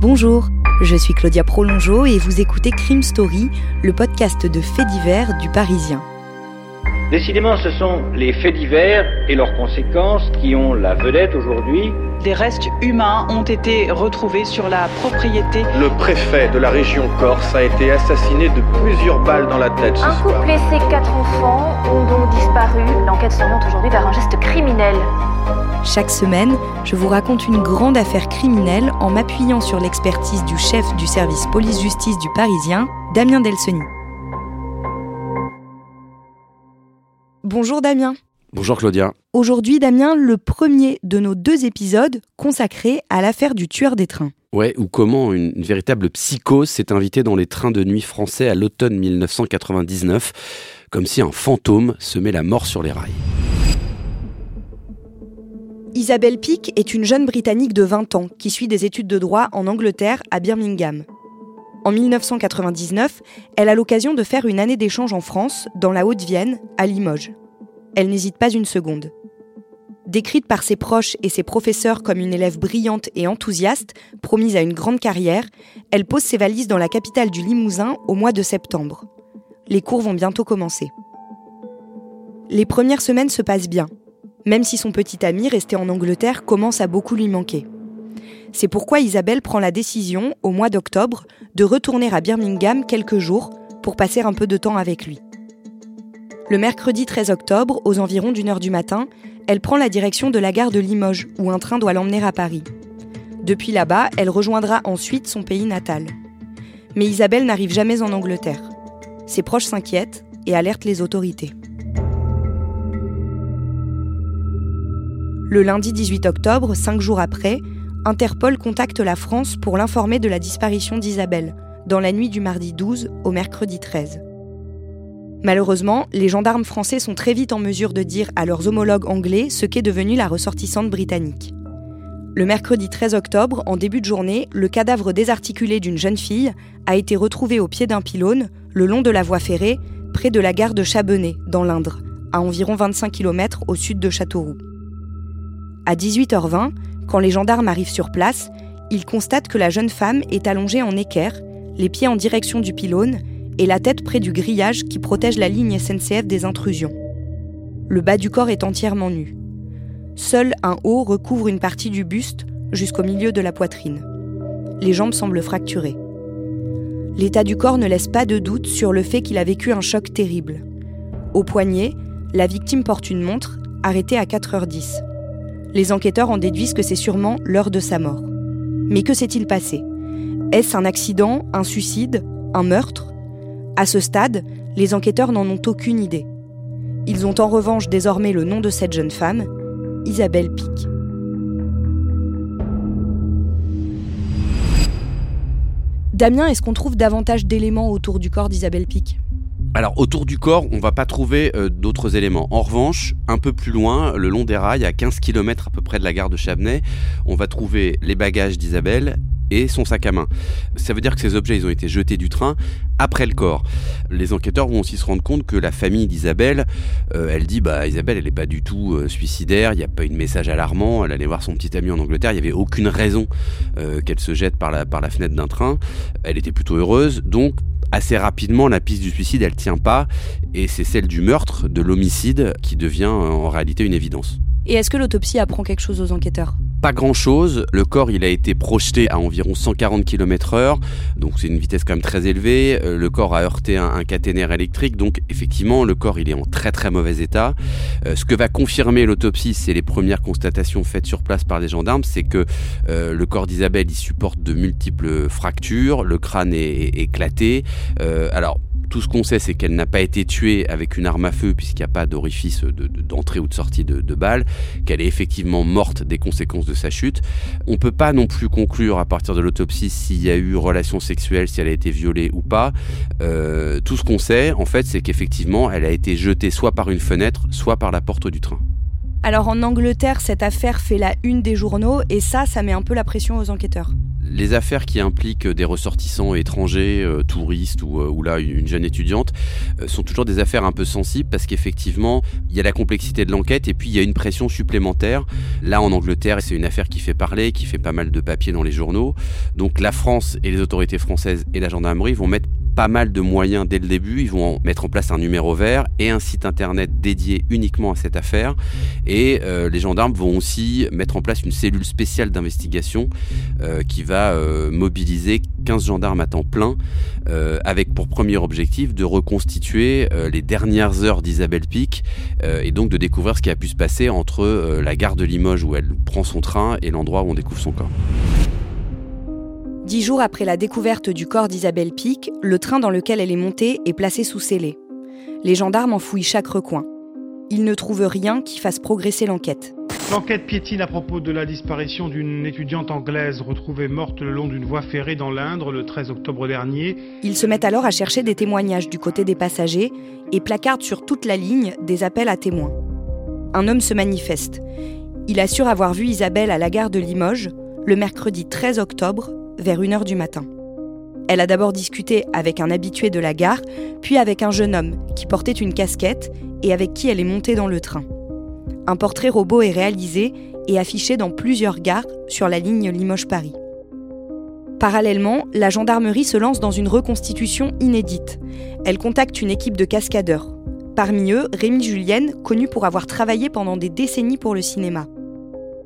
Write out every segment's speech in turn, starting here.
Bonjour, je suis Claudia Prolongeau et vous écoutez Crime Story, le podcast de faits divers du Parisien. Décidément, ce sont les faits divers et leurs conséquences qui ont la vedette aujourd'hui. Des restes humains ont été retrouvés sur la propriété. Le préfet de la région Corse a été assassiné de plusieurs balles dans la tête ce Un soir. couple et ses quatre enfants ont donc disparu. L'enquête s'oriente aujourd'hui vers un geste criminel. Chaque semaine, je vous raconte une grande affaire criminelle en m'appuyant sur l'expertise du chef du service police-justice du Parisien, Damien Delseny. Bonjour Damien. Bonjour Claudia. Aujourd'hui, Damien, le premier de nos deux épisodes consacrés à l'affaire du tueur des trains. Ouais, ou comment une, une véritable psychose s'est invitée dans les trains de nuit français à l'automne 1999, comme si un fantôme semait la mort sur les rails. Isabelle Pick est une jeune Britannique de 20 ans qui suit des études de droit en Angleterre à Birmingham. En 1999, elle a l'occasion de faire une année d'échange en France, dans la Haute-Vienne, à Limoges. Elle n'hésite pas une seconde. Décrite par ses proches et ses professeurs comme une élève brillante et enthousiaste, promise à une grande carrière, elle pose ses valises dans la capitale du Limousin au mois de septembre. Les cours vont bientôt commencer. Les premières semaines se passent bien, même si son petit ami resté en Angleterre commence à beaucoup lui manquer. C'est pourquoi Isabelle prend la décision, au mois d'octobre, de retourner à Birmingham quelques jours pour passer un peu de temps avec lui. Le mercredi 13 octobre, aux environs d'une heure du matin, elle prend la direction de la gare de Limoges, où un train doit l'emmener à Paris. Depuis là-bas, elle rejoindra ensuite son pays natal. Mais Isabelle n'arrive jamais en Angleterre. Ses proches s'inquiètent et alertent les autorités. Le lundi 18 octobre, cinq jours après, Interpol contacte la France pour l'informer de la disparition d'Isabelle, dans la nuit du mardi 12 au mercredi 13. Malheureusement, les gendarmes français sont très vite en mesure de dire à leurs homologues anglais ce qu'est devenue la ressortissante britannique. Le mercredi 13 octobre, en début de journée, le cadavre désarticulé d'une jeune fille a été retrouvé au pied d'un pylône, le long de la voie ferrée, près de la gare de Chabenay, dans l'Indre, à environ 25 km au sud de Châteauroux. À 18h20, quand les gendarmes arrivent sur place, ils constatent que la jeune femme est allongée en équerre, les pieds en direction du pylône et la tête près du grillage qui protège la ligne SNCF des intrusions. Le bas du corps est entièrement nu. Seul un haut recouvre une partie du buste jusqu'au milieu de la poitrine. Les jambes semblent fracturées. L'état du corps ne laisse pas de doute sur le fait qu'il a vécu un choc terrible. Au poignet, la victime porte une montre, arrêtée à 4h10. Les enquêteurs en déduisent que c'est sûrement l'heure de sa mort. Mais que s'est-il passé? Est-ce un accident, un suicide, un meurtre? À ce stade, les enquêteurs n'en ont aucune idée. Ils ont en revanche désormais le nom de cette jeune femme, Isabelle Pic. Damien, est-ce qu'on trouve davantage d'éléments autour du corps d'Isabelle Pic? Alors autour du corps, on va pas trouver euh, d'autres éléments. En revanche, un peu plus loin, le long des rails, à 15 km à peu près de la gare de Chabenay, on va trouver les bagages d'Isabelle et son sac à main. Ça veut dire que ces objets, ils ont été jetés du train après le corps. Les enquêteurs vont aussi se rendre compte que la famille d'Isabelle, euh, elle dit, bah Isabelle, elle n'est pas du tout euh, suicidaire, il n'y a pas eu de message alarmant, elle allait voir son petit ami en Angleterre, il n'y avait aucune raison qu'elle se jette par la, par la fenêtre d'un train, elle était plutôt heureuse, donc assez rapidement, la piste du suicide, elle tient pas, et c'est celle du meurtre, de l'homicide, qui devient euh, en réalité une évidence. Et est-ce que l'autopsie apprend quelque chose aux enquêteurs? Pas grand chose. Le corps, il a été projeté à environ 140 km heure. Donc, c'est une vitesse quand même très élevée. Euh, Le corps a heurté un, caténaire électrique. Donc, effectivement, le corps, il est en très très mauvais état. Euh, ce que va confirmer l'autopsie, c'est les premières constatations faites sur place par les gendarmes. C'est que euh, le corps d'Isabelle, il supporte de multiples fractures. Le crâne est, éclaté. Alors, Tout ce qu'on sait, c'est qu'elle n'a pas été tuée avec une arme à feu puisqu'il n'y a pas d'orifice d'entrée ou de sortie de, balles, qu'elle est effectivement morte des conséquences de sa chute. On ne peut pas non plus conclure à partir de l'autopsie s'il y a eu relation sexuelle, si elle a été violée ou pas. Euh, tout ce qu'on sait, en fait, c'est qu'effectivement, elle a été jetée soit par une fenêtre, soit par la porte du train. Alors en Angleterre, cette affaire fait la une des journaux et ça, ça met un peu la pression aux enquêteurs. Les affaires qui impliquent des ressortissants étrangers, euh, touristes ou, euh, ou, là une jeune étudiante euh, sont toujours des affaires un peu sensibles parce qu'effectivement il y a la complexité de l'enquête et puis il y a une pression supplémentaire. Là en Angleterre c'est une affaire qui fait parler, qui fait pas mal de papiers dans les journaux. Donc la France et les autorités françaises et la gendarmerie vont mettre pas mal de moyens dès le début. Ils vont mettre en place un numéro vert et un site internet dédié uniquement à cette affaire. Et euh, les gendarmes vont aussi mettre en place une cellule spéciale d'investigation euh, qui va euh, mobiliser 15 gendarmes à temps plein avec pour premier objectif de reconstituer les dernières heures d'Isabelle Pic et donc de découvrir ce qui a pu se passer entre la gare de Limoges où elle prend son train et l'endroit où on découvre son corps. Dix jours après la découverte du corps d'Isabelle Pic, le train dans lequel elle est montée est placé sous scellé. Les gendarmes en fouillent chaque recoin. Ils ne trouvent rien qui fasse progresser l'enquête. L'enquête piétine à propos de la disparition d'une étudiante anglaise retrouvée morte le long d'une voie ferrée dans l'Indre le 13 octobre dernier. Ils se mettent alors à chercher des témoignages du côté des passagers et placardent sur toute la ligne des appels à témoins. Un homme se manifeste. Il assure avoir vu Isabelle à la gare de Limoges le mercredi 13 octobre vers 1h du matin. Elle a d'abord discuté avec un habitué de la gare, puis avec un jeune homme qui portait une casquette et avec qui elle est montée dans le train. Un portrait robot est réalisé et affiché dans plusieurs gares sur la ligne Limoges-Paris. Parallèlement, la gendarmerie se lance dans une reconstitution inédite. Elle contacte une équipe de cascadeurs. Parmi eux, Rémi Julienne, connu pour avoir travaillé pendant des décennies pour le cinéma.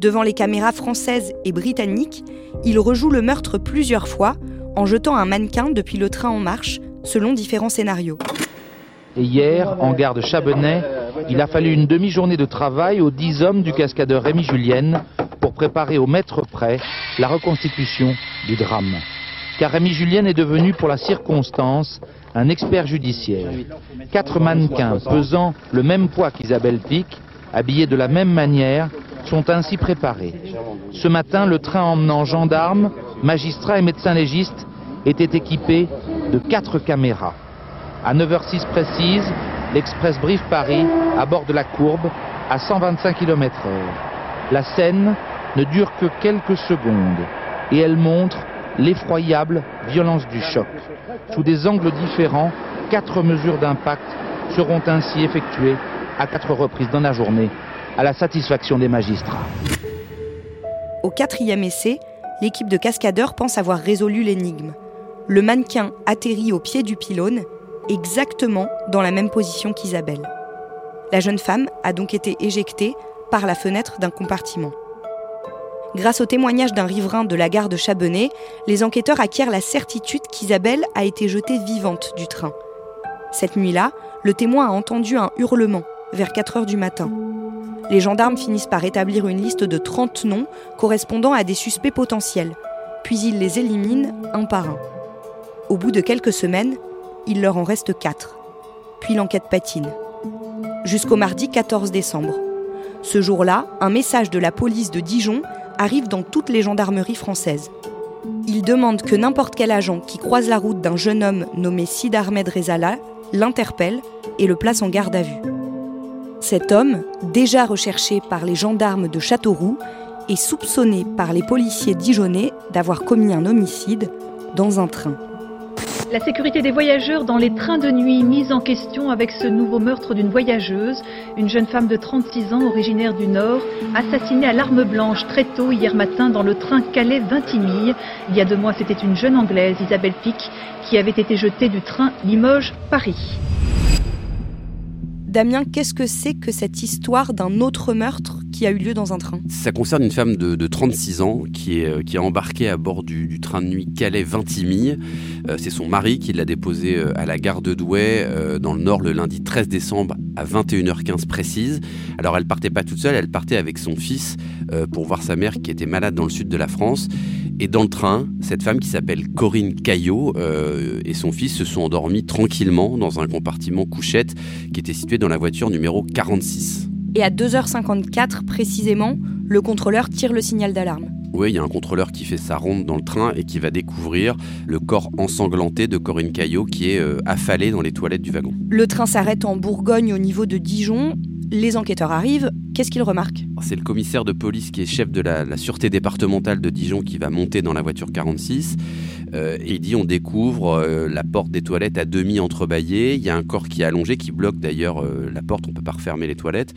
Devant les caméras françaises et britanniques, il rejoue le meurtre plusieurs fois en jetant un mannequin depuis le train en marche, selon différents scénarios. Et hier, en gare de il a fallu une demi-journée de travail aux dix hommes du cascadeur Rémi Julienne pour préparer au mètre près la reconstitution du drame. Car Rémi Julienne est devenu, pour la circonstance, un expert judiciaire. Quatre mannequins pesant le même poids qu'Isabelle Pic, habillés de la même manière, sont ainsi préparés. Ce matin, le train emmenant gendarmes, magistrats et médecins légistes était équipé de quatre caméras. À 9h06 précise, l'express Brief Paris aborde la courbe à 125 km/h. La scène ne dure que quelques secondes et elle montre l'effroyable violence du choc. Sous des angles différents, quatre mesures d'impact seront ainsi effectuées à quatre reprises dans la journée à la satisfaction des magistrats. Au quatrième essai, l'équipe de cascadeurs pense avoir résolu l'énigme. Le mannequin atterrit au pied du pylône, exactement dans la même position qu'Isabelle. La jeune femme a donc été éjectée par la fenêtre d'un compartiment. Grâce au témoignage d'un riverain de la gare de Chabenay, les enquêteurs acquièrent la certitude qu'Isabelle a été jetée vivante du train. Cette nuit-là, le témoin a entendu un hurlement vers 4 heures du matin les gendarmes finissent par établir une liste de 30 noms correspondant à des suspects potentiels, puis ils les éliminent un par un. Au bout de quelques semaines, il leur en reste 4. Puis l'enquête patine. Jusqu'au mardi 14 décembre. Ce jour-là, un message de la police de Dijon arrive dans toutes les gendarmeries françaises. Il demande que n'importe quel agent qui croise la route d'un jeune homme nommé Sid Ahmed Rezala l'interpelle et le place en garde à vue. Cet homme, déjà recherché par les gendarmes de Châteauroux, est soupçonné par les policiers dijonnais d'avoir commis un homicide dans un train. La sécurité des voyageurs dans les trains de nuit mise en question avec ce nouveau meurtre d'une voyageuse, une jeune femme de 36 ans originaire du Nord, assassinée à l'arme blanche très tôt hier matin dans le train Calais-Vintimille. Il y a deux mois, c'était une jeune Anglaise, Isabelle Pic, qui avait été jetée du train Limoges-Paris. Damien, qu'est-ce que c'est que cette histoire d'un autre meurtre qui a eu lieu dans un train? Ça concerne une femme de, 36 ans qui est, euh, qui a embarqué à bord du, train de nuit Calais-Vintimille. Euh, c'est son mari qui l'a déposée euh, à la gare de Douai dans le nord le lundi 13 décembre à 21h15 précise. Alors elle partait pas toute seule, elle partait avec son fils pour voir sa mère qui était malade dans le sud de la France. Et dans le train, cette femme qui s'appelle Corinne Caillot euh, et son fils se sont endormis tranquillement dans un compartiment couchette qui était situé dans la voiture numéro 46. Et à 2h54 précisément, le contrôleur tire le signal d'alarme. Oui, il y a un contrôleur qui fait sa ronde dans le train et qui va découvrir le corps ensanglanté de Corinne Caillot qui est euh, affalé dans les toilettes du wagon. Le train s'arrête en Bourgogne au niveau de Dijon. Les enquêteurs arrivent. Qu'est-ce qu'ils remarquent C'est le commissaire de police qui est chef de la, sûreté départementale de Dijon qui va monter dans la voiture 46. Euh, et il dit on découvre euh, la porte des toilettes à demi entrebâillée. Il y a un corps qui est allongé, qui bloque d'ailleurs la porte. On peut pas refermer les toilettes.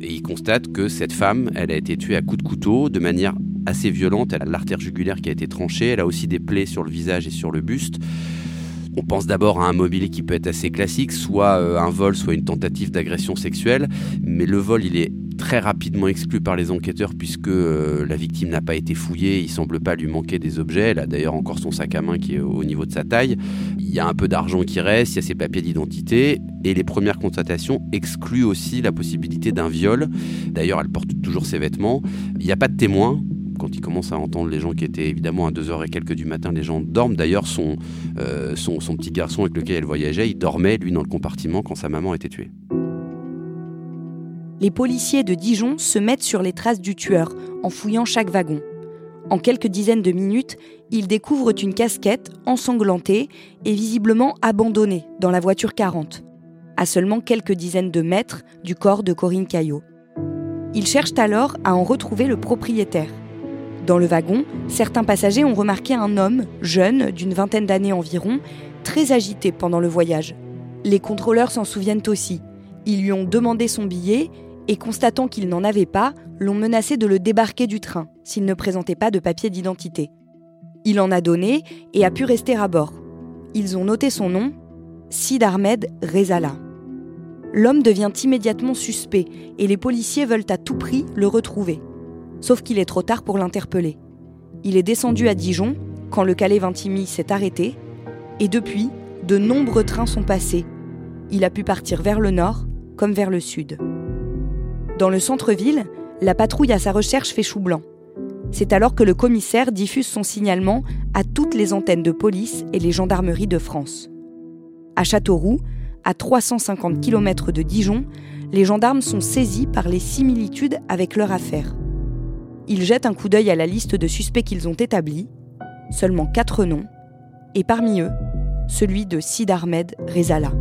Et il constate que cette femme, elle a été tuée à coups de couteau de manière assez violente. Elle a l'artère jugulaire qui a été tranchée. Elle a aussi des plaies sur le visage et sur le buste. On pense d'abord à un mobilier qui peut être assez classique, soit euh, un vol, soit une tentative d'agression sexuelle. Mais le vol, il est très rapidement exclu par les enquêteurs puisque euh, la victime n'a pas été fouillée, il semble pas lui manquer des objets, elle a d'ailleurs encore son sac à main qui est au niveau de sa taille, il y a un peu d'argent qui reste, il y a ses papiers d'identité. Et les premières constatations excluent aussi la possibilité d'un viol. D'ailleurs, elle porte toujours ses vêtements, il n'y a pas de témoins, quand il commence à entendre les gens qui étaient évidemment à 2h et quelques du matin, les gens dorment. D'ailleurs, son, euh, son, petit garçon avec lequel elle voyageait, il dormait, lui, dans le compartiment quand sa maman été tuée. Les policiers de Dijon se mettent sur les traces du tueur en fouillant chaque wagon. En quelques dizaines de minutes, ils découvrent une casquette ensanglantée et visiblement abandonnée dans la voiture 40, à seulement quelques dizaines de mètres du corps de Corinne Caillot. Ils cherchent alors à en retrouver le propriétaire. Dans le wagon, certains passagers ont remarqué un homme, jeune, d'une vingtaine d'années environ, très agité pendant le voyage. Les contrôleurs s'en souviennent aussi. Ils lui ont demandé son billet et, constatant qu'il n'en avait pas, l'ont menacé de le débarquer du train s'il ne présentait pas de papier d'identité. Il en a donné et a pu rester à bord. Ils ont noté son nom, Sid Ahmed Rezala. L'homme devient immédiatement suspect et les policiers veulent à tout prix le retrouver sauf qu'il est trop tard pour l'interpeller. Il est descendu à Dijon quand le Calais Vintimille s'est arrêté, et depuis, de nombreux trains sont passés. Il a pu partir vers le nord comme vers le sud. Dans le centre-ville, la patrouille à sa recherche fait chou blanc. C'est alors que le commissaire diffuse son signalement à toutes les antennes de police et les gendarmeries de France. À Châteauroux, à 350 km de Dijon, les gendarmes sont saisis par les similitudes avec leur affaire. Ils jettent un coup d'œil à la liste de suspects qu'ils ont établis, seulement quatre noms, et parmi eux, celui de Sid Ahmed Rezala.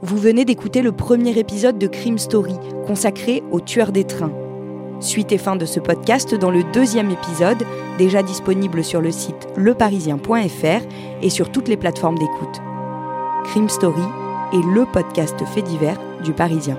Vous venez d'écouter le premier épisode de Crime Story consacré aux tueurs des trains. Suite et fin de ce podcast dans le deuxième épisode, déjà disponible sur le site leparisien.fr et sur toutes les plateformes d'écoute. Crime Story et le podcast fait divers du Parisien.